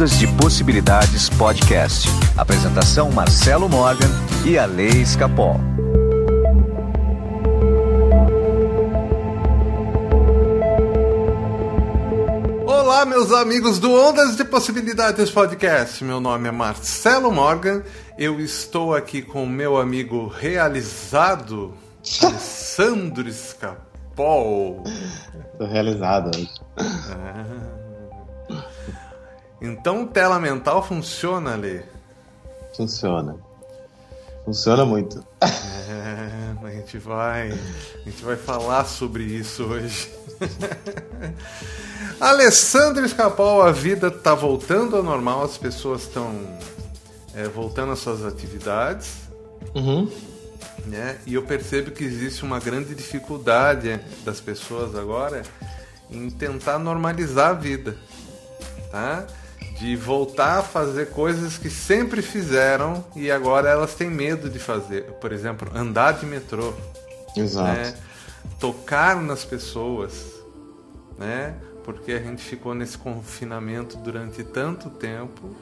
Ondas de Possibilidades Podcast. Apresentação Marcelo Morgan e a Lei Escapol. Olá, meus amigos do Ondas de Possibilidades Podcast. Meu nome é Marcelo Morgan. Eu estou aqui com meu amigo realizado, Alessandro Escapol. Estou realizado hoje. Ah. Então, tela mental funciona, Lê? Funciona. Funciona muito. É, a gente vai, a gente vai falar sobre isso hoje. Alessandro Escapol, a vida está voltando ao normal, as pessoas estão é, voltando às suas atividades. Uhum. Né? E eu percebo que existe uma grande dificuldade das pessoas agora em tentar normalizar a vida, tá? De voltar a fazer coisas que sempre fizeram e agora elas têm medo de fazer. Por exemplo, andar de metrô, Exato. né? Tocar nas pessoas, né? Porque a gente ficou nesse confinamento durante tanto tempo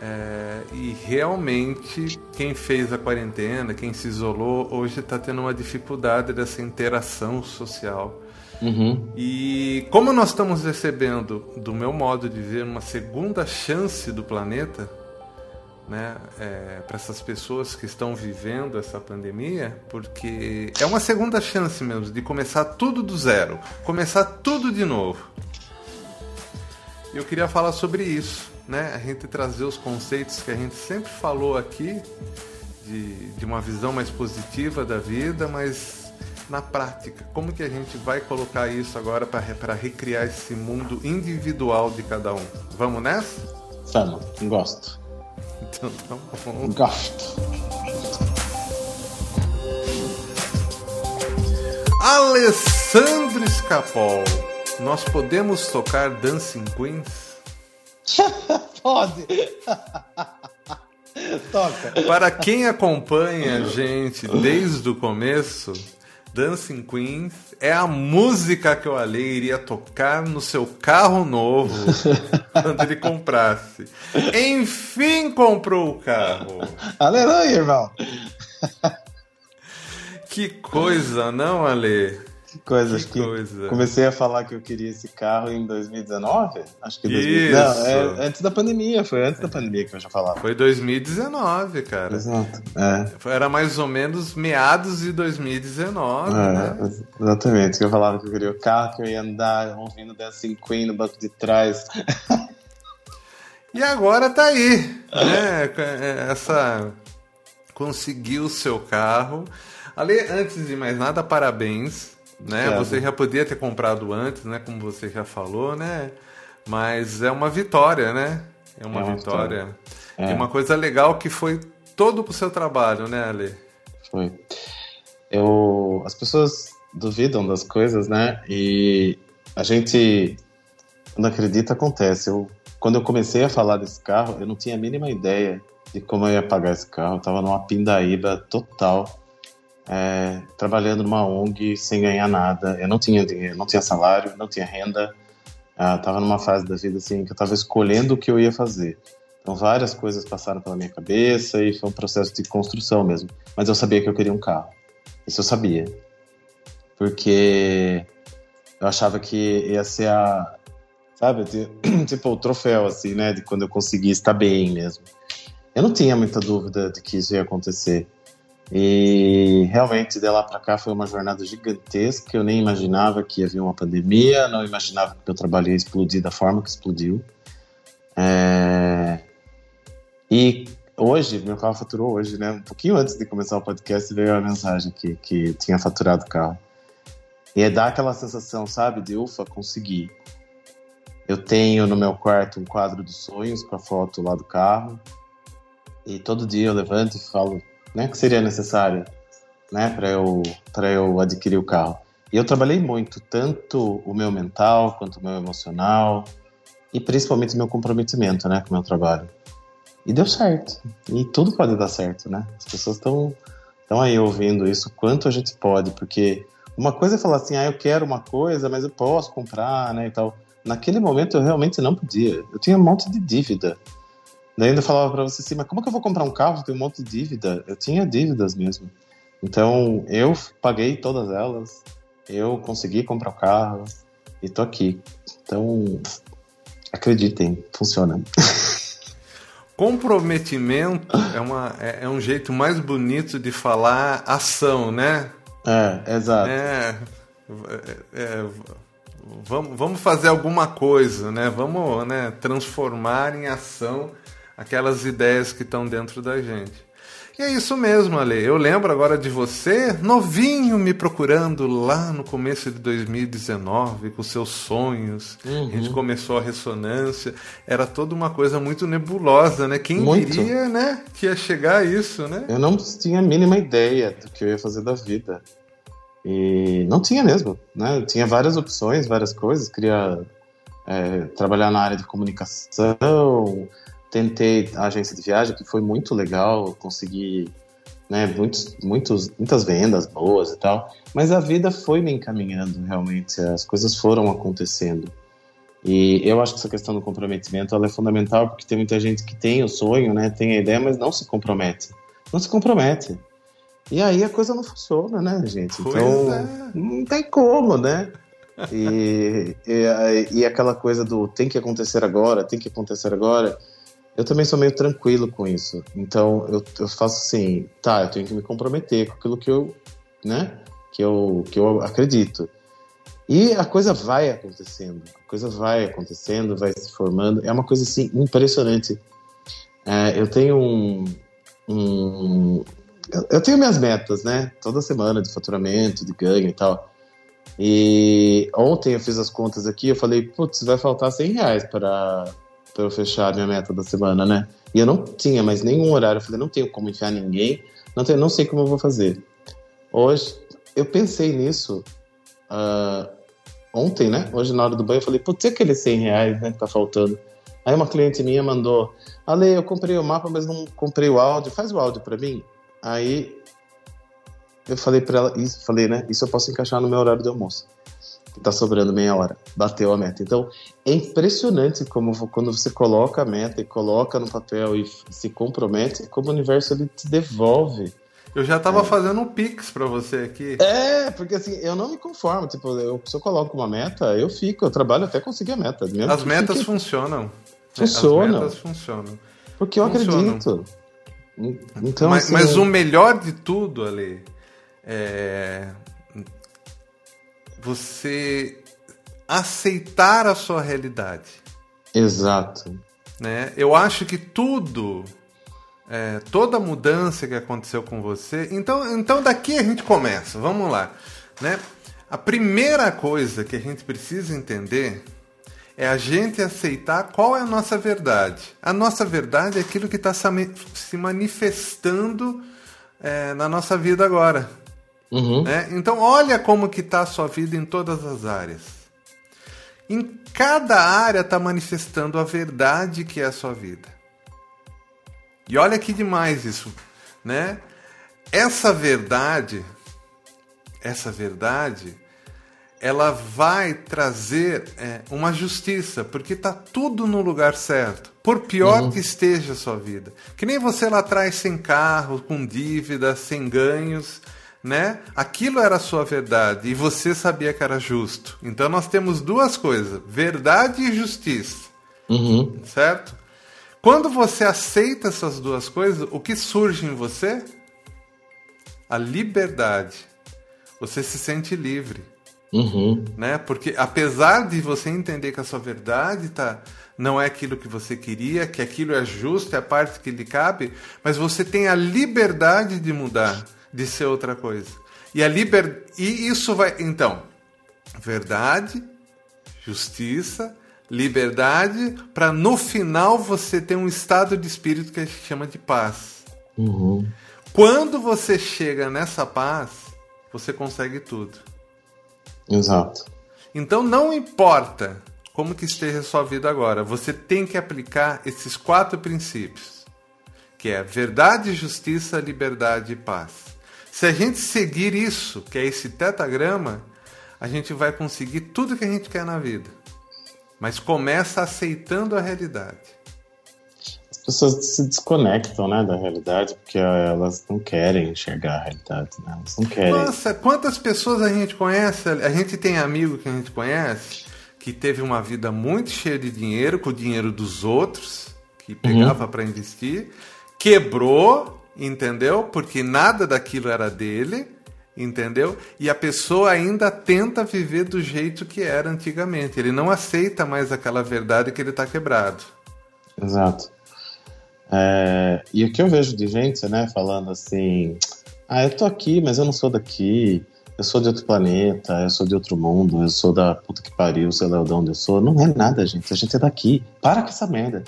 é, e realmente quem fez a quarentena, quem se isolou, hoje está tendo uma dificuldade dessa interação social. Uhum. E como nós estamos recebendo, do meu modo de ver, uma segunda chance do planeta, né, é, para essas pessoas que estão vivendo essa pandemia, porque é uma segunda chance mesmo de começar tudo do zero, começar tudo de novo. Eu queria falar sobre isso, né? A gente trazer os conceitos que a gente sempre falou aqui de, de uma visão mais positiva da vida, mas na prática, como que a gente vai colocar isso agora para recriar esse mundo individual de cada um? Vamos nessa? Vamos, gosto. Então tá bom. Gosto. Alessandro Escapol, nós podemos tocar Dancing Queens? Pode. Toca. Para quem acompanha a gente desde o começo, Dancing Queens é a música que o Ale iria tocar no seu carro novo quando ele comprasse. Enfim, comprou o carro. Aleluia, irmão. Que coisa, não, Ale? Que coisa, Que que coisa. comecei a falar que eu queria esse carro em 2019. Acho que 2000... Isso. Não, é antes da pandemia, foi antes da pandemia que eu já falava. Foi 2019, cara. Exato. É. Era mais ou menos meados de 2019, né? É, ex- exatamente, que eu falava que eu queria o carro, que eu ia andar ouvindo Dancing Queen no banco de trás. E agora tá aí, né? É, Essa conseguiu o seu carro. Ale, antes de mais nada, parabéns, né? Você já podia ter comprado antes, né? Como você já falou, né? Mas é uma vitória, né? É uma, É vitória. vitória. E É. uma coisa legal que foi todo pro seu trabalho, né, Ale? Foi. Eu, as pessoas duvidam das coisas, né? E a gente, quando acredita, acontece. Eu, quando eu comecei a falar desse carro, eu não tinha a mínima ideia de como eu ia pagar esse carro. Eu tava numa pindaíba total, é, trabalhando numa ONG sem ganhar nada. Eu não tinha dinheiro, não tinha salário, não tinha renda. Ah, tava numa fase da vida assim que eu tava escolhendo o que eu ia fazer. Então várias coisas passaram pela minha cabeça e foi um processo de construção mesmo. Mas eu sabia que eu queria um carro. Isso eu sabia. Porque eu achava que ia ser a. Sabe? Tipo o troféu, assim, né? De quando eu conseguir estar bem mesmo. Eu não tinha muita dúvida de que isso ia acontecer. E realmente, de lá pra cá, foi uma jornada gigantesca. Eu nem imaginava que ia vir uma pandemia, não imaginava que meu trabalho ia explodir da forma que explodiu. É... E hoje, meu carro faturou hoje, né? Um pouquinho antes de começar o podcast, veio a mensagem que, que tinha faturado o carro. E é dar aquela sensação, sabe, de ufa, consegui. Eu tenho no meu quarto um quadro dos sonhos com a foto lá do carro. E todo dia eu levanto e falo, né, que seria necessário, né, para eu eu adquirir o carro. E eu trabalhei muito, tanto o meu mental quanto o meu emocional e principalmente o meu comprometimento, né, com o meu trabalho. E deu certo. E tudo pode dar certo, né? As pessoas estão estão aí ouvindo isso, quanto a gente pode, porque Uma coisa é falar assim, ah, eu quero uma coisa, mas eu posso comprar, né, e tal. Naquele momento eu realmente não podia. Eu tinha um monte de dívida. Daí ainda falava para você assim, mas como que eu vou comprar um carro? Eu tenho um monte de dívida. Eu tinha dívidas mesmo. Então eu paguei todas elas. Eu consegui comprar o carro e tô aqui. Então acreditem, funciona. Comprometimento é, uma, é, é um jeito mais bonito de falar ação, né? É, exato. É, é, é, vamos, vamos fazer alguma coisa, né? Vamos né, transformar em ação aquelas ideias que estão dentro da gente. E é isso mesmo, Ale. Eu lembro agora de você, novinho, me procurando lá no começo de 2019, com seus sonhos. Uhum. A gente começou a ressonância. Era toda uma coisa muito nebulosa, né? Quem muito. diria, né, que ia chegar a isso, né? Eu não tinha a mínima ideia do que eu ia fazer da vida. E não tinha mesmo, né? Eu tinha várias opções, várias coisas. Queria é, trabalhar na área de comunicação, tentei a agência de viagem, que foi muito legal, consegui né, muitos, muitos, muitas vendas boas e tal, mas a vida foi me encaminhando realmente, as coisas foram acontecendo. E eu acho que essa questão do comprometimento ela é fundamental porque tem muita gente que tem o sonho, né, tem a ideia, mas não se compromete. Não se compromete. E aí a coisa não funciona, né, gente? Pois então, é. não tem como, né? E, e, e aquela coisa do tem que acontecer agora, tem que acontecer agora eu também sou meio tranquilo com isso. Então eu, eu faço assim, tá, eu tenho que me comprometer com aquilo que eu, né, que eu, que eu acredito. E a coisa vai acontecendo, a coisa vai acontecendo, vai se formando. É uma coisa assim impressionante. É, eu tenho um, um eu tenho minhas metas, né? Toda semana de faturamento, de ganho e tal. E ontem eu fiz as contas aqui, eu falei, putz, vai faltar 100 reais para para eu fechar a minha meta da semana, né? E eu não tinha mais nenhum horário. Eu falei, não tenho como enfiar ninguém, não, tenho, não sei como eu vou fazer. Hoje, eu pensei nisso uh, ontem, né? Hoje, na hora do banho, eu falei, putz, e aqueles 100 reais, né, que tá faltando? Aí uma cliente minha mandou, Ale, eu comprei o mapa, mas não comprei o áudio, faz o áudio para mim. Aí eu falei para ela, isso, falei, né? Isso eu posso encaixar no meu horário de almoço que tá sobrando meia hora. Bateu a meta. Então, é impressionante como quando você coloca a meta e coloca no papel e se compromete, como o universo ele te devolve. Eu já tava é. fazendo um pix para você aqui. É, porque assim, eu não me conformo. Tipo, eu, se eu coloco uma meta, eu fico, eu trabalho até conseguir a meta. Mesmo As metas fique... funcionam. Funcionam. As metas funcionam. Porque eu funcionam. acredito. Então, mas, assim, mas o melhor de tudo, Ali, é você aceitar a sua realidade. Exato. Né? Eu acho que tudo, é, toda mudança que aconteceu com você. Então, então daqui a gente começa. Vamos lá, né? A primeira coisa que a gente precisa entender é a gente aceitar qual é a nossa verdade. A nossa verdade é aquilo que está se manifestando é, na nossa vida agora. Uhum. Né? Então olha como que está a sua vida em todas as áreas. Em cada área está manifestando a verdade que é a sua vida. E olha que demais isso, né? Essa verdade, essa verdade, ela vai trazer é, uma justiça, porque está tudo no lugar certo. Por pior uhum. que esteja a sua vida. Que nem você lá atrás sem carro, com dívida, sem ganhos, né? Aquilo era a sua verdade e você sabia que era justo. Então nós temos duas coisas: verdade e justiça. Uhum. Certo? Quando você aceita essas duas coisas, o que surge em você? A liberdade. Você se sente livre. Uhum. Né? Porque apesar de você entender que a sua verdade tá, não é aquilo que você queria, que aquilo é justo, é a parte que lhe cabe, mas você tem a liberdade de mudar de ser outra coisa. E a liber... e isso vai, então, verdade, justiça, liberdade, para no final você ter um estado de espírito que a gente chama de paz. Uhum. Quando você chega nessa paz, você consegue tudo. Exato. Então não importa como que esteja a sua vida agora, você tem que aplicar esses quatro princípios, que é verdade, justiça, liberdade e paz. Se a gente seguir isso, que é esse tetagrama, a gente vai conseguir tudo que a gente quer na vida. Mas começa aceitando a realidade. As pessoas se desconectam né, da realidade porque elas não querem enxergar a realidade. Né? Elas não querem. Nossa, quantas pessoas a gente conhece? A gente tem amigo que a gente conhece que teve uma vida muito cheia de dinheiro, com o dinheiro dos outros, que pegava uhum. para investir, quebrou, entendeu? Porque nada daquilo era dele entendeu? E a pessoa ainda tenta viver do jeito que era antigamente. Ele não aceita mais aquela verdade que ele está quebrado. Exato. É, e o que eu vejo de gente, né, falando assim: ah, eu tô aqui, mas eu não sou daqui. Eu sou de outro planeta, eu sou de outro mundo, eu sou da puta que pariu, sei lá de onde eu sou. Não é nada, gente. A gente é daqui. Para com essa merda.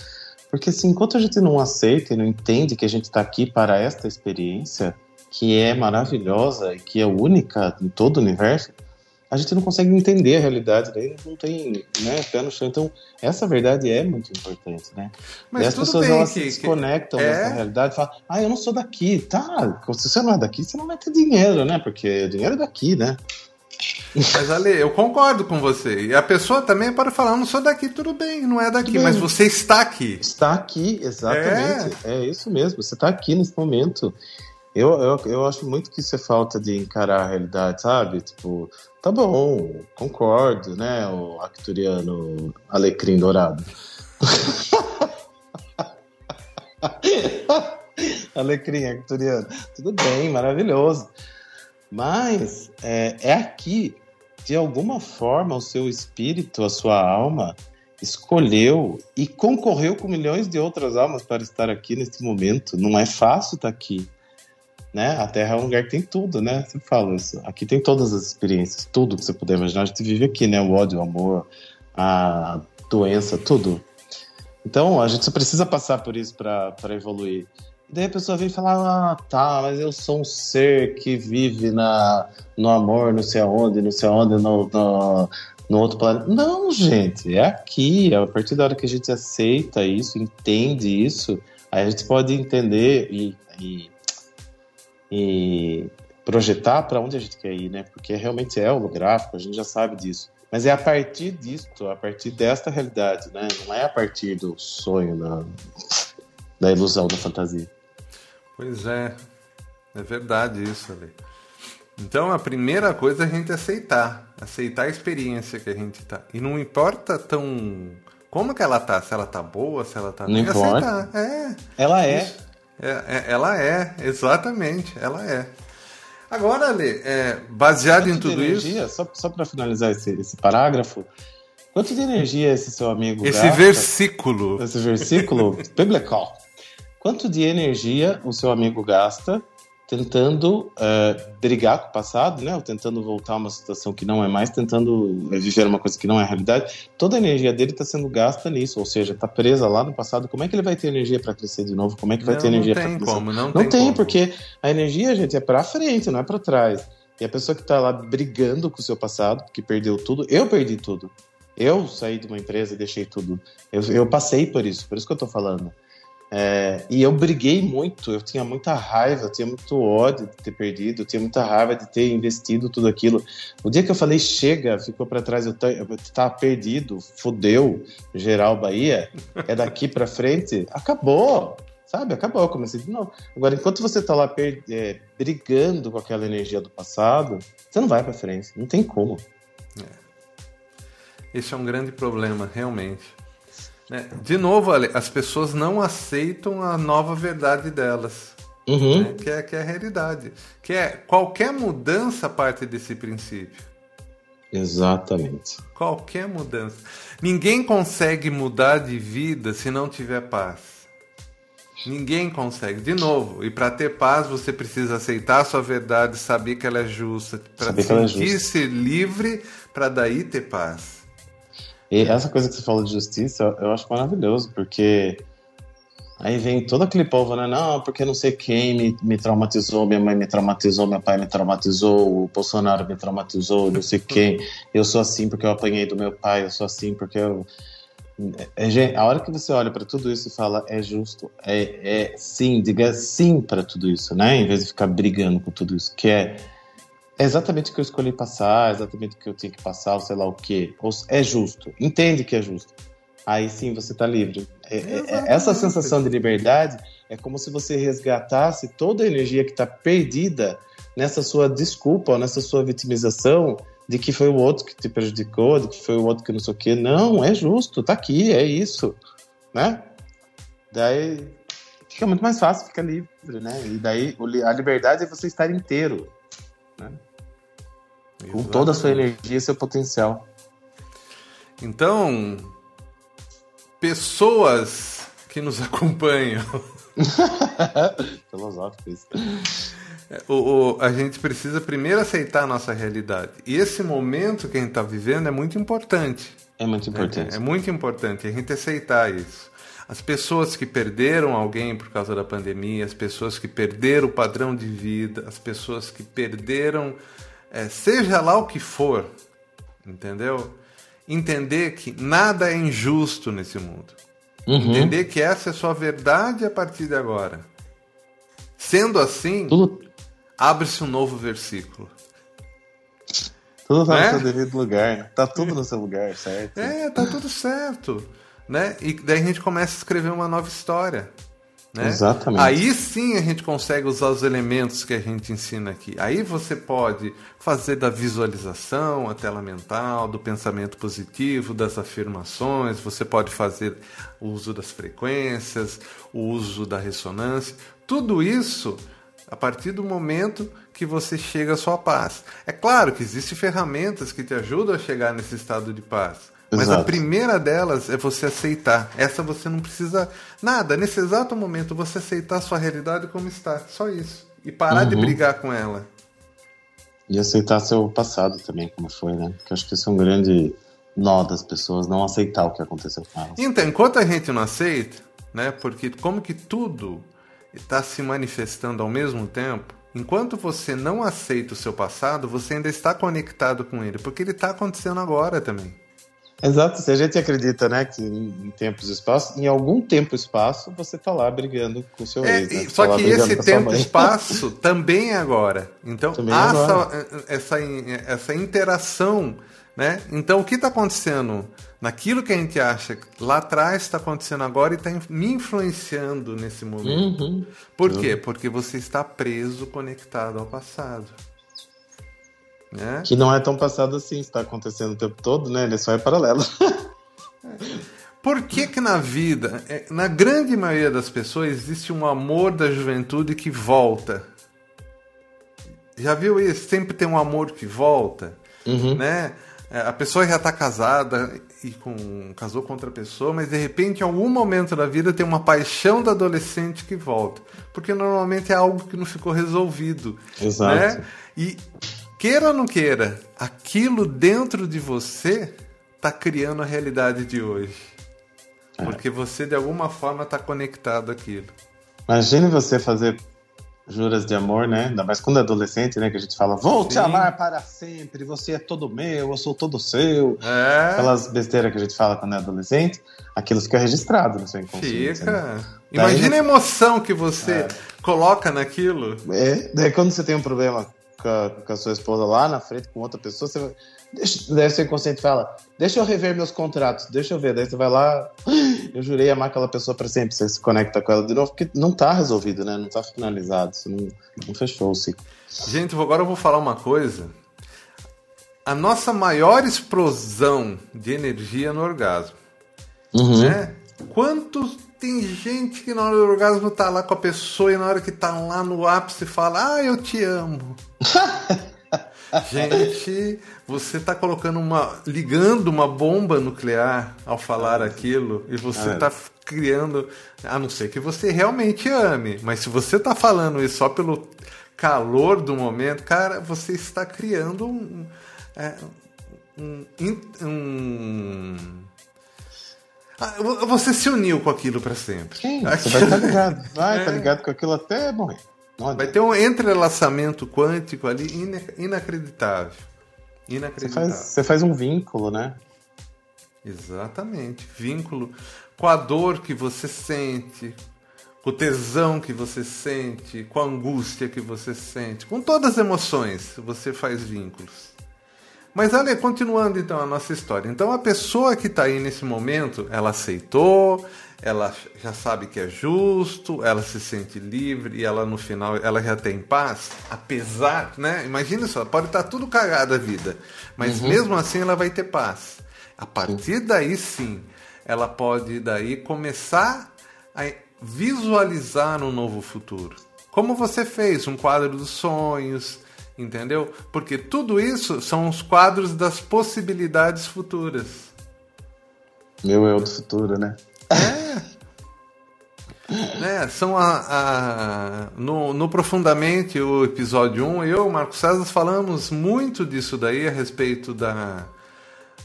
Porque assim, enquanto a gente não aceita e não entende que a gente está aqui para esta experiência, que é maravilhosa e que é única em todo o universo, a gente não consegue entender a realidade, daí não tem né, pé no chão. Então, essa verdade é muito importante, né? Mas e as pessoas bem, elas que, se desconectam que... É... dessa realidade e falam, ah, eu não sou daqui. Tá, se você não é daqui, você não vai ter dinheiro, né? Porque dinheiro é daqui, né? Mas Ale, eu concordo com você. E a pessoa também pode falar, não sou daqui, tudo bem, não é daqui, mas você está aqui. Está aqui, exatamente. É, é isso mesmo, você está aqui nesse momento. Eu, eu, eu acho muito que isso é falta de encarar a realidade, sabe? Tipo, tá bom, concordo, né? O Acturiano Alecrim Dourado. Alecrim Acturiano. Tudo bem, maravilhoso. Mas é, é aqui, de alguma forma, o seu espírito, a sua alma, escolheu e concorreu com milhões de outras almas para estar aqui neste momento. Não é fácil estar aqui né? A Terra é um lugar que tem tudo, né? Você fala isso. Aqui tem todas as experiências, tudo que você puder imaginar. A gente vive aqui, né? O ódio, o amor, a doença, tudo. Então, a gente só precisa passar por isso para evoluir. E daí a pessoa vem falar, ah, tá, mas eu sou um ser que vive na, no amor, não sei aonde, não sei aonde, no, no, no outro planeta. Não, gente, é aqui. A partir da hora que a gente aceita isso, entende isso, aí a gente pode entender e, e e projetar para onde a gente quer ir, né? Porque realmente é holográfico, a gente já sabe disso. Mas é a partir disso, a partir desta realidade, né? Não é a partir do sonho, da, da ilusão, da fantasia. Pois é, é verdade isso, ali. Então a primeira coisa é a gente aceitar, aceitar a experiência que a gente tá. E não importa tão como que ela tá, se ela tá boa, se ela tá não importa. aceitar. É. Ela é. É, é, ela é, exatamente, ela é. Agora, Ale, é, baseado em tudo energia, isso. Só, só para finalizar esse, esse, parágrafo, quanto de energia esse seu amigo esse gasta? Versículo. Esse versículo biblical. Quanto de energia o seu amigo gasta tentando uh, brigar com o passado, né? Ou tentando voltar a uma situação que não é mais, tentando viver uma coisa que não é realidade. Toda a energia dele está sendo gasta nisso, ou seja, está presa lá no passado. Como é que ele vai ter energia para crescer de novo? Como é que vai não, ter energia para crescer? Como, não, não tem, tem como. porque a energia, gente, é para frente, não é para trás. E a pessoa que está lá brigando com o seu passado, que perdeu tudo, eu perdi tudo. Eu saí de uma empresa e deixei tudo. Eu, eu passei por isso, por isso que eu estou falando. É, e eu briguei muito, eu tinha muita raiva, eu tinha muito ódio de ter perdido, eu tinha muita raiva de ter investido tudo aquilo. O dia que eu falei chega, ficou para trás, eu estava perdido, fodeu, geral Bahia, é daqui para frente, acabou, sabe? Acabou, eu comecei de novo. Agora, enquanto você está lá é, brigando com aquela energia do passado, você não vai para frente, não tem como. É. Esse é um grande problema, realmente. É, de novo, as pessoas não aceitam a nova verdade delas. Uhum. Né? Que, é, que é a realidade. Que é qualquer mudança parte desse princípio. Exatamente. Qualquer mudança. Ninguém consegue mudar de vida se não tiver paz. Ninguém consegue. De novo, e para ter paz você precisa aceitar a sua verdade, saber que ela é justa, para é sentir-se é livre, para daí ter paz. E essa coisa que você falou de justiça, eu acho maravilhoso, porque aí vem todo aquele povo, né? Não, porque não sei quem me, me traumatizou, minha mãe me traumatizou, meu pai me traumatizou, o Bolsonaro me traumatizou, não sei quem. Eu sou assim porque eu apanhei do meu pai, eu sou assim porque eu. É, a hora que você olha para tudo isso e fala é justo, é, é sim, diga sim para tudo isso, né? Em vez de ficar brigando com tudo isso, que é, é exatamente o que eu escolhi passar, é exatamente o que eu tenho que passar, ou sei lá o que. É justo, entende que é justo. Aí sim você está livre. É, é, é essa sensação de liberdade é como se você resgatasse toda a energia que está perdida nessa sua desculpa, ou nessa sua vitimização de que foi o outro que te prejudicou, de que foi o outro que não sei o quê. Não, é justo, tá aqui, é isso, né? Daí fica muito mais fácil, fica livre, né? E daí a liberdade é você estar inteiro, né? Com toda a sua energia e seu potencial. Então, pessoas que nos acompanham. Filosófico isso. O, o, a gente precisa primeiro aceitar a nossa realidade. E esse momento que a gente está vivendo é muito importante. É muito importante. É, é muito importante a gente aceitar isso. As pessoas que perderam alguém por causa da pandemia, as pessoas que perderam o padrão de vida, as pessoas que perderam, é, seja lá o que for, entendeu? Entender que nada é injusto nesse mundo. Uhum. Entender que essa é a sua verdade a partir de agora. Sendo assim, tudo, abre-se um novo versículo. Tudo tá né? no seu devido lugar, né? tá tudo no seu lugar, certo? É, tá tudo certo. Né? E daí a gente começa a escrever uma nova história. Né? Exatamente. Aí sim a gente consegue usar os elementos que a gente ensina aqui. Aí você pode fazer da visualização, a tela mental, do pensamento positivo, das afirmações, você pode fazer o uso das frequências, o uso da ressonância. Tudo isso a partir do momento que você chega à sua paz. É claro que existem ferramentas que te ajudam a chegar nesse estado de paz. Mas Exato. a primeira delas é você aceitar. Essa você não precisa nada. Nesse exato momento, você aceitar a sua realidade como está. Só isso. E parar uhum. de brigar com ela. E aceitar seu passado também, como foi, né? Porque acho que isso é um grande nó das pessoas, não aceitar o que aconteceu com elas. Então, enquanto a gente não aceita, né? Porque como que tudo está se manifestando ao mesmo tempo, enquanto você não aceita o seu passado, você ainda está conectado com ele, porque ele está acontecendo agora também. Exato, se a gente acredita, né, que em tempos e espaço, em algum tempo e espaço você está lá brigando com o seu é, ex. Né? Só tá que esse tempo e espaço também é agora. Então, também há é agora. Essa, essa, essa interação, né? Então, o que está acontecendo naquilo que a gente acha lá atrás está acontecendo agora e está me influenciando nesse momento. Uhum. Por quê? Porque você está preso, conectado ao passado. Né? Que não é tão passado assim, está acontecendo o tempo todo, né? Ele só é paralelo. Por que que na vida, é, na grande maioria das pessoas, existe um amor da juventude que volta? Já viu isso? Sempre tem um amor que volta, uhum. né? É, a pessoa já está casada e com, casou com outra pessoa, mas de repente, em algum momento da vida, tem uma paixão da adolescente que volta. Porque normalmente é algo que não ficou resolvido. Exato. Né? E queira ou não queira, aquilo dentro de você está criando a realidade de hoje. É. Porque você, de alguma forma, está conectado àquilo. Imagine você fazer juras de amor, né? Ainda mais quando é adolescente, né? Que a gente fala, vou Sim. te amar para sempre, você é todo meu, eu sou todo seu. É. Aquelas besteiras que a gente fala quando é adolescente, aquilo fica registrado no seu inconsciente. Fica. Né? Imagina daí, a emoção que você é. coloca naquilo. É, daí quando você tem um problema com a, com a sua esposa lá na frente com outra pessoa, você vai Deixa, daí seu inconsciente fala, deixa eu rever meus contratos, deixa eu ver. Daí você vai lá, eu jurei amar aquela pessoa para sempre. Você se conecta com ela de novo, porque não tá resolvido, né? Não tá finalizado, você não, não fechou o ciclo. Gente, agora eu vou falar uma coisa. A nossa maior explosão de energia é no orgasmo. Uhum. Né? Quantos tem gente que na hora do orgasmo tá lá com a pessoa e na hora que tá lá no ápice fala, ah, eu te amo. Gente, você está colocando uma. ligando uma bomba nuclear ao falar aquilo e você é. criando. A não ser que você realmente ame, mas se você está falando isso só pelo calor do momento, cara, você está criando um. É, um, um ah, você se uniu com aquilo para sempre. Sim, você vai estar tá ligado. Vai estar tá é. ligado com aquilo até morrer. Vai ter um entrelaçamento quântico ali inacreditável. Inacreditável. Você faz, você faz um vínculo, né? Exatamente. Vínculo com a dor que você sente, com o tesão que você sente, com a angústia que você sente, com todas as emoções, você faz vínculos. Mas olha, continuando então a nossa história. Então a pessoa que está aí nesse momento, ela aceitou, ela já sabe que é justo, ela se sente livre e ela no final ela já tem paz, apesar, né? Imagina só, pode estar tá tudo cagado a vida, mas uhum. mesmo assim ela vai ter paz. A partir daí sim, ela pode daí começar a visualizar um novo futuro. Como você fez um quadro dos sonhos, entendeu? Porque tudo isso são os quadros das possibilidades futuras. Meu eu do futuro, né? É. É, são a, a no, no, Profundamente, o episódio 1, eu e Marcos César falamos muito disso daí a respeito da,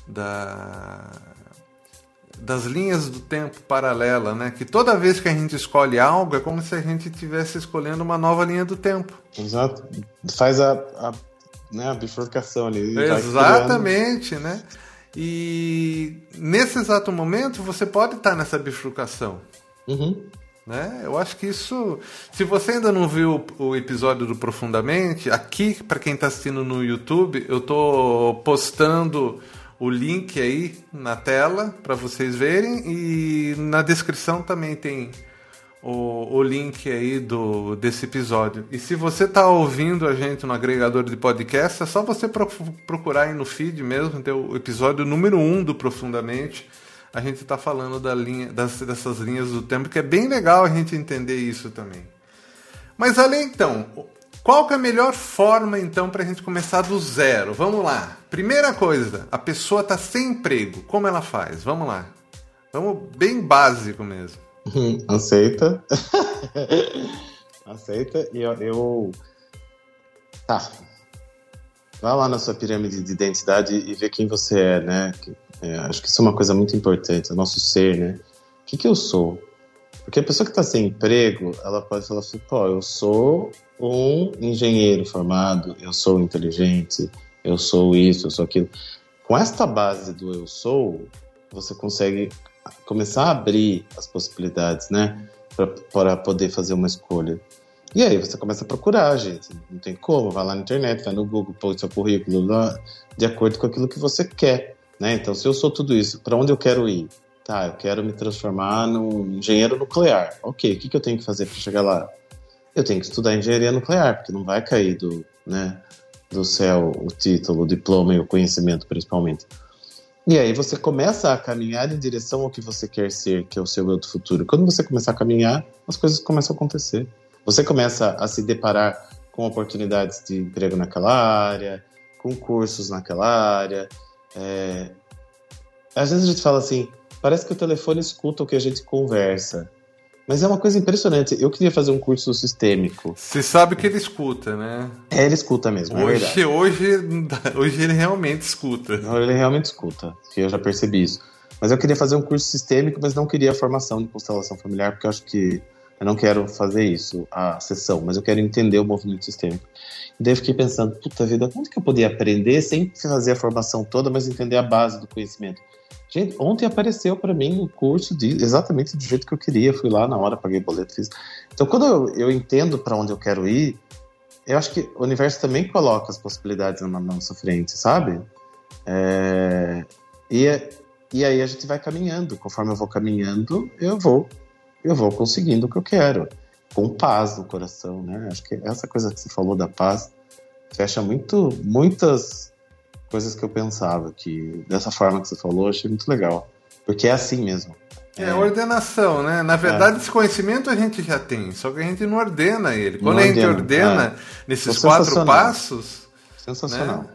da das linhas do tempo paralela, né? Que toda vez que a gente escolhe algo é como se a gente estivesse escolhendo uma nova linha do tempo. Exato. Faz a, a, né, a bifurcação ali. Exatamente, né? E nesse exato momento você pode estar nessa bifurcação. Uhum. Né? Eu acho que isso. Se você ainda não viu o episódio do Profundamente, aqui, para quem está assistindo no YouTube, eu estou postando o link aí na tela para vocês verem e na descrição também tem o, o link aí do, desse episódio. E se você está ouvindo a gente no agregador de podcast, é só você pro, procurar aí no feed mesmo, tem o episódio número 1 um do Profundamente. A gente está falando da linha, das, dessas linhas do tempo, que é bem legal a gente entender isso também. Mas além então, qual que é a melhor forma, então, para a gente começar do zero? Vamos lá. Primeira coisa, a pessoa está sem emprego. Como ela faz? Vamos lá. Vamos bem básico mesmo. Aceita. Aceita. E eu, eu. Tá. Vá lá na sua pirâmide de identidade e vê quem você é, né? É, acho que isso é uma coisa muito importante, o nosso ser, né? O que, que eu sou? Porque a pessoa que está sem emprego, ela pode falar assim, pô, eu sou um engenheiro formado, eu sou inteligente, eu sou isso, eu sou aquilo. Com esta base do eu sou, você consegue começar a abrir as possibilidades, né? Para poder fazer uma escolha. E aí você começa a procurar, gente. Não tem como, vai lá na internet, vai no Google, põe seu currículo lá, de acordo com aquilo que você quer. Né? Então, se eu sou tudo isso, para onde eu quero ir? Tá, eu quero me transformar num engenheiro nuclear. Ok, o que, que eu tenho que fazer para chegar lá? Eu tenho que estudar engenharia nuclear, porque não vai cair do, né, do céu o título, o diploma e o conhecimento, principalmente. E aí você começa a caminhar em direção ao que você quer ser, que é o seu eu do futuro. Quando você começar a caminhar, as coisas começam a acontecer. Você começa a se deparar com oportunidades de emprego naquela área, com cursos naquela área. É... Às vezes a gente fala assim, Parece que o telefone escuta o que a gente conversa. Mas é uma coisa impressionante. Eu queria fazer um curso sistêmico. Você sabe que ele escuta, né? É, ele escuta mesmo. Hoje, é hoje, hoje ele realmente escuta. Não, ele realmente escuta. Eu já percebi isso. Mas eu queria fazer um curso sistêmico, mas não queria a formação de constelação familiar, porque eu acho que eu não quero fazer isso, a sessão, mas eu quero entender o movimento sistêmico. E daí eu fiquei pensando, puta vida, como que eu podia aprender sem fazer a formação toda, mas entender a base do conhecimento? Gente, ontem apareceu para mim o curso de, exatamente do jeito que eu queria. Fui lá na hora, paguei boleto, fiz. Então, quando eu, eu entendo para onde eu quero ir, eu acho que o universo também coloca as possibilidades na nossa frente, sabe? É, e, e aí a gente vai caminhando. Conforme eu vou caminhando, eu vou, eu vou conseguindo o que eu quero, com paz no coração, né? Acho que essa coisa que você falou da paz fecha muito, muitas coisas que eu pensava, que dessa forma que você falou, achei muito legal. Porque é assim mesmo. É, é ordenação, né? Na verdade, é. esse conhecimento a gente já tem, só que a gente não ordena ele. Quando não a gente ordena, ordena é. nesses quatro passos. Sensacional. Né?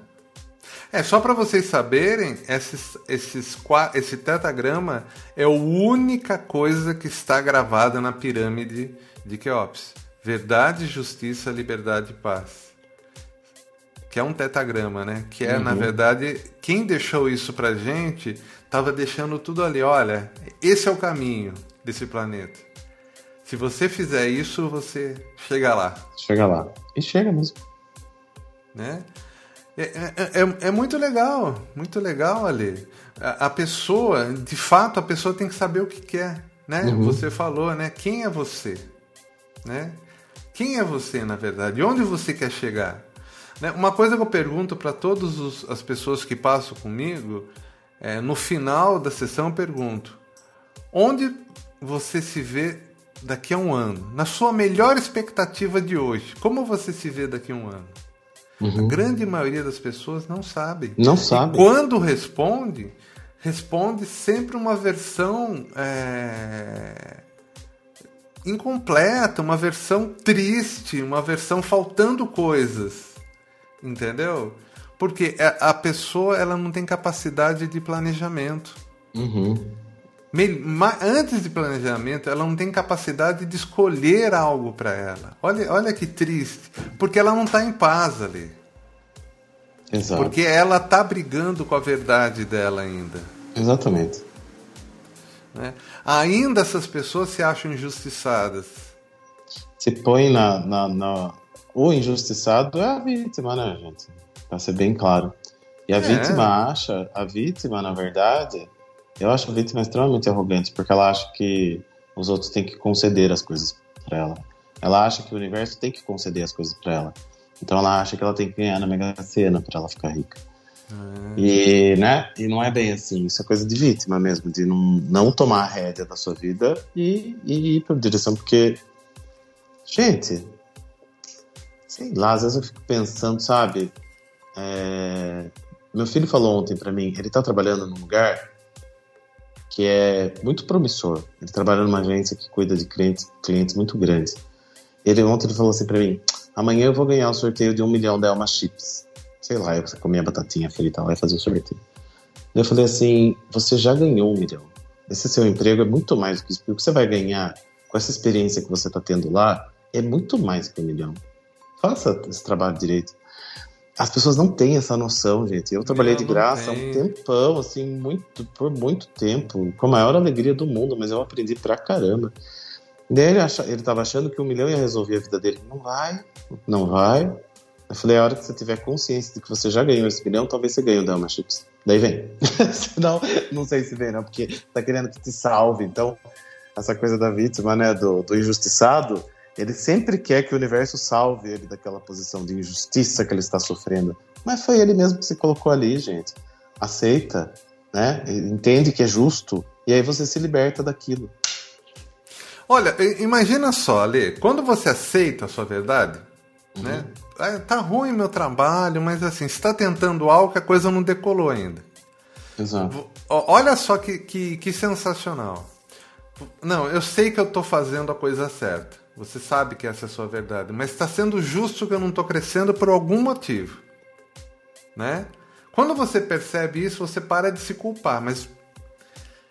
É, só para vocês saberem, esses, esses, esse tetagrama é a única coisa que está gravada na pirâmide de Keops. Verdade, justiça, liberdade e paz que é um tetagrama, né? Que é, uhum. na verdade, quem deixou isso pra gente estava deixando tudo ali. Olha, esse é o caminho desse planeta. Se você fizer isso, você chega lá. Chega lá. E chega mesmo. Né? É, é, é, é, muito legal, muito legal, Ali. A, a, pessoa, de fato, a pessoa tem que saber o que quer, né? Uhum. Você falou, né? Quem é você, né? Quem é você, na verdade? Onde você quer chegar? Né? Uma coisa que eu pergunto para todas as pessoas que passam comigo, é, no final da sessão eu pergunto, onde você se vê daqui a um ano? Na sua melhor expectativa de hoje, como você se vê daqui a um ano? Uhum. A grande maioria das pessoas não sabe. Não sabe. E quando responde, responde sempre uma versão é, incompleta, uma versão triste, uma versão faltando coisas. Entendeu? Porque a pessoa ela não tem capacidade de planejamento. Uhum. Antes de planejamento, ela não tem capacidade de escolher algo para ela. Olha, olha que triste. Porque ela não está em paz ali. Exato. Porque ela está brigando com a verdade dela ainda. Exatamente. Né? Ainda essas pessoas se acham injustiçadas. Se põe na, na, na... O injustiçado é a vítima, né, gente? Para ser bem claro. E a é. vítima acha, a vítima, na verdade, eu acho a vítima extremamente arrogante, porque ela acha que os outros têm que conceder as coisas para ela. Ela acha que o universo tem que conceder as coisas para ela. Então ela acha que ela tem que ganhar na Mega Sena para ela ficar rica. Ah. E, né? e não é bem assim, isso é coisa de vítima mesmo, de não, não tomar a rédea da sua vida e, e ir para direção, porque, gente, sei lá, às vezes eu fico pensando, sabe? É... Meu filho falou ontem para mim, ele tá trabalhando num lugar que é muito promissor. Ele trabalha numa agência que cuida de clientes, clientes muito grandes. Ele ontem ele falou assim para mim: amanhã eu vou ganhar o sorteio de um milhão de Elma Chips. Sei lá, eu comer a batatinha frita lá e fazer o sorteio. Eu falei assim: você já ganhou um milhão. Esse seu emprego é muito mais do que isso. O que você vai ganhar com essa experiência que você está tendo lá é muito mais que um milhão. Faça esse trabalho direito. As pessoas não têm essa noção, gente. Eu trabalhei de graça um tempão, assim, muito, por muito tempo, com a maior alegria do mundo, mas eu aprendi pra caramba. Ele, acha, ele tava achando que um milhão ia resolver a vida dele. Não vai, não vai. Eu falei, a hora que você tiver consciência de que você já ganhou esse milhão, talvez você ganhe o Delma Chips. Daí vem. Senão, não sei se vem, não, porque tá querendo que te salve. Então, essa coisa da vítima, né, do, do injustiçado, ele sempre quer que o universo salve ele daquela posição de injustiça que ele está sofrendo. Mas foi ele mesmo que se colocou ali, gente. Aceita, né? Entende que é justo e aí você se liberta daquilo. Olha, imagina só, Ale, quando você aceita a sua verdade, uhum. né? É, tá ruim meu trabalho, mas assim, está tentando algo que a coisa não decolou ainda. Exato. Olha só que, que, que sensacional. Não, eu sei que eu estou fazendo a coisa certa. Você sabe que essa é a sua verdade, mas está sendo justo que eu não estou crescendo por algum motivo, né? Quando você percebe isso, você para de se culpar, mas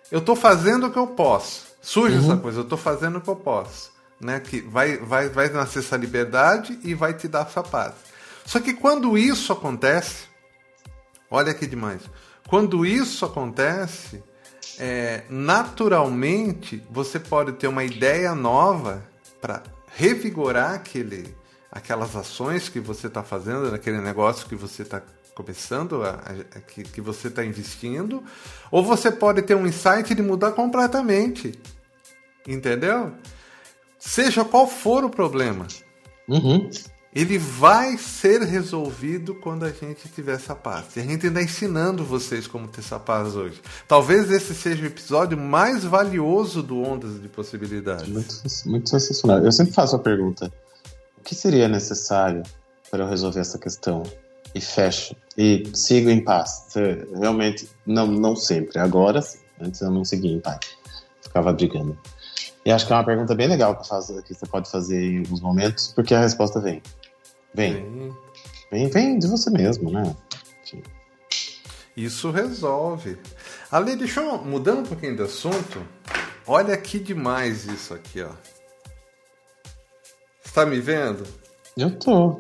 eu estou fazendo o que eu posso. Surge uhum. essa coisa, eu estou fazendo o que eu posso, né? Que vai, vai, vai nascer essa liberdade e vai te dar essa paz. Só que quando isso acontece, olha que demais. Quando isso acontece, é, naturalmente você pode ter uma ideia nova para revigorar aquele, aquelas ações que você está fazendo, naquele negócio que você está começando, a, a, que, que você está investindo, ou você pode ter um insight de mudar completamente. Entendeu? Seja qual for o problema. Uhum ele vai ser resolvido quando a gente tiver essa paz. E a gente está ensinando vocês como ter essa paz hoje. Talvez esse seja o episódio mais valioso do Ondas de Possibilidades. Muito, muito sensacional. Eu sempre faço a pergunta: o que seria necessário para eu resolver essa questão? E fecho. E sigo em paz. Realmente, não, não sempre. Agora sim. Antes eu não seguia em paz. Ficava brigando. E acho que é uma pergunta bem legal que, que você pode fazer em alguns momentos, porque a resposta vem. Vem. Vem, vem de você mesmo, né? Enfim. Isso resolve. Ali, deixa eu mudando um pouquinho de assunto. Olha que demais isso aqui, ó. Está me vendo? Eu tô.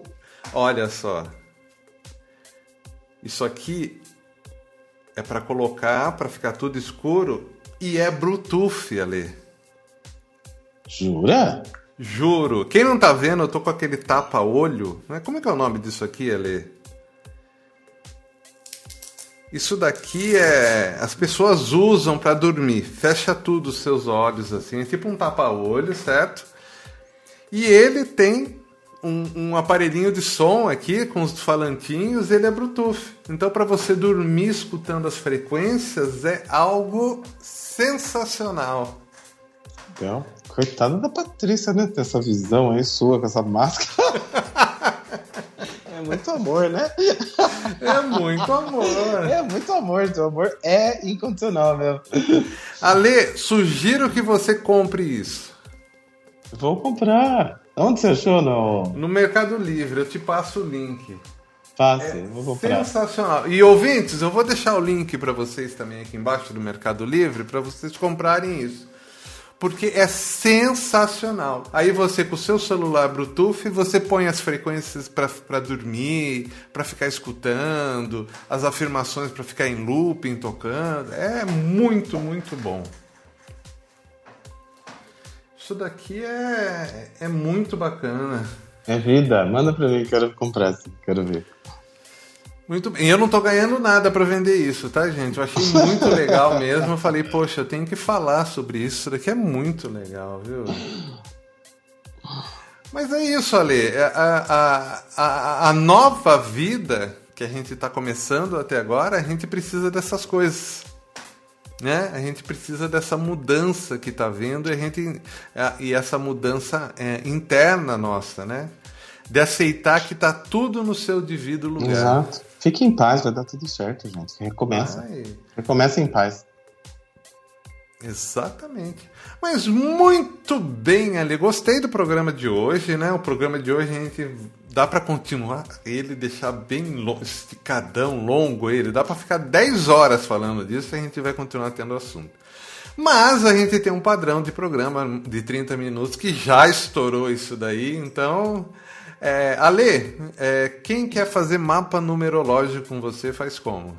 Olha só. Isso aqui é para colocar, para ficar tudo escuro e é Bluetooth, ali. Jura? Juro. Quem não tá vendo, eu tô com aquele tapa-olho. Né? Como é que é o nome disso aqui, Ale? Isso daqui é. As pessoas usam para dormir. Fecha tudo os seus olhos assim, é tipo um tapa-olho, certo? E ele tem um, um, aparelhinho de som aqui com os falantinhos, ele é Bluetooth. Então, para você dormir escutando as frequências, é algo sensacional. Legal. Coitada da Patrícia, né? Ter essa visão aí sua com essa máscara. é muito amor, né? É muito amor. É muito amor. Seu amor é incondicional mesmo. Ale, sugiro que você compre isso. Vou comprar. Onde você achou? No, no Mercado Livre. Eu te passo o link. Passe, é vou comprar. Sensacional. E ouvintes, eu vou deixar o link para vocês também aqui embaixo do Mercado Livre para vocês comprarem isso porque é sensacional. Aí você com o seu celular Bluetooth, você põe as frequências para dormir, para ficar escutando, as afirmações para ficar em looping tocando. É muito, muito bom. Isso daqui é, é muito bacana. É vida. Manda para mim, quero comprar, quero ver. Muito bem. Eu não tô ganhando nada para vender isso, tá, gente? Eu achei muito legal mesmo. Eu falei, poxa, eu tenho que falar sobre isso. Isso daqui é muito legal, viu? Mas é isso, Ale. É, a, a, a, a nova vida que a gente está começando até agora, a gente precisa dessas coisas. Né? A gente precisa dessa mudança que está vendo e, a gente, e essa mudança é, interna nossa, né? De aceitar que está tudo no seu devido lugar. Exato. Fique em paz, vai dar tudo certo, gente. Recomeça. Ai. Recomeça em paz. Exatamente. Mas muito bem, Ali. Gostei do programa de hoje, né? O programa de hoje a gente dá para continuar ele, deixar bem long, esticadão, longo ele. Dá para ficar 10 horas falando disso e a gente vai continuar tendo assunto. Mas a gente tem um padrão de programa de 30 minutos que já estourou isso daí, então é, Ale, é, quem quer fazer mapa numerológico com você faz como?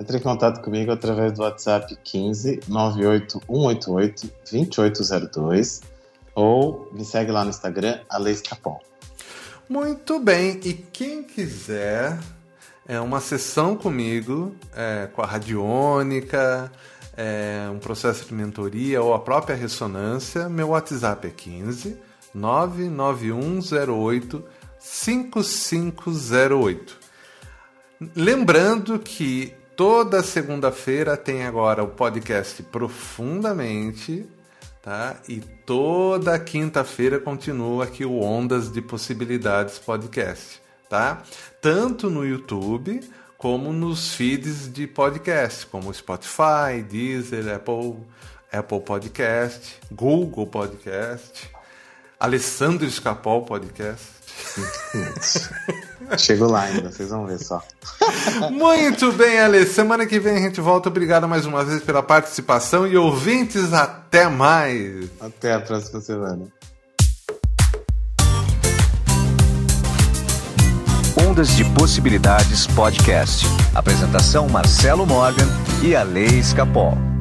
Entre em contato comigo através do WhatsApp 15 98 188 2802 ou me segue lá no Instagram, Ale Escapol. Muito bem, e quem quiser é uma sessão comigo, é, com a radiônica, é, um processo de mentoria ou a própria ressonância, meu WhatsApp é 15 99108 5508. Lembrando que toda segunda-feira tem agora o podcast Profundamente, tá? E toda quinta-feira continua aqui o Ondas de Possibilidades podcast, tá? Tanto no YouTube como nos feeds de podcast, como Spotify, Deezer, Apple, Apple Podcast, Google Podcast, Alessandro Escapol Podcast. Chego lá ainda, vocês vão ver só. Muito bem, Ale. Semana que vem a gente volta. Obrigado mais uma vez pela participação e ouvintes, até mais. Até a próxima semana. Ondas de Possibilidades Podcast. Apresentação Marcelo Morgan e Ale Escapol.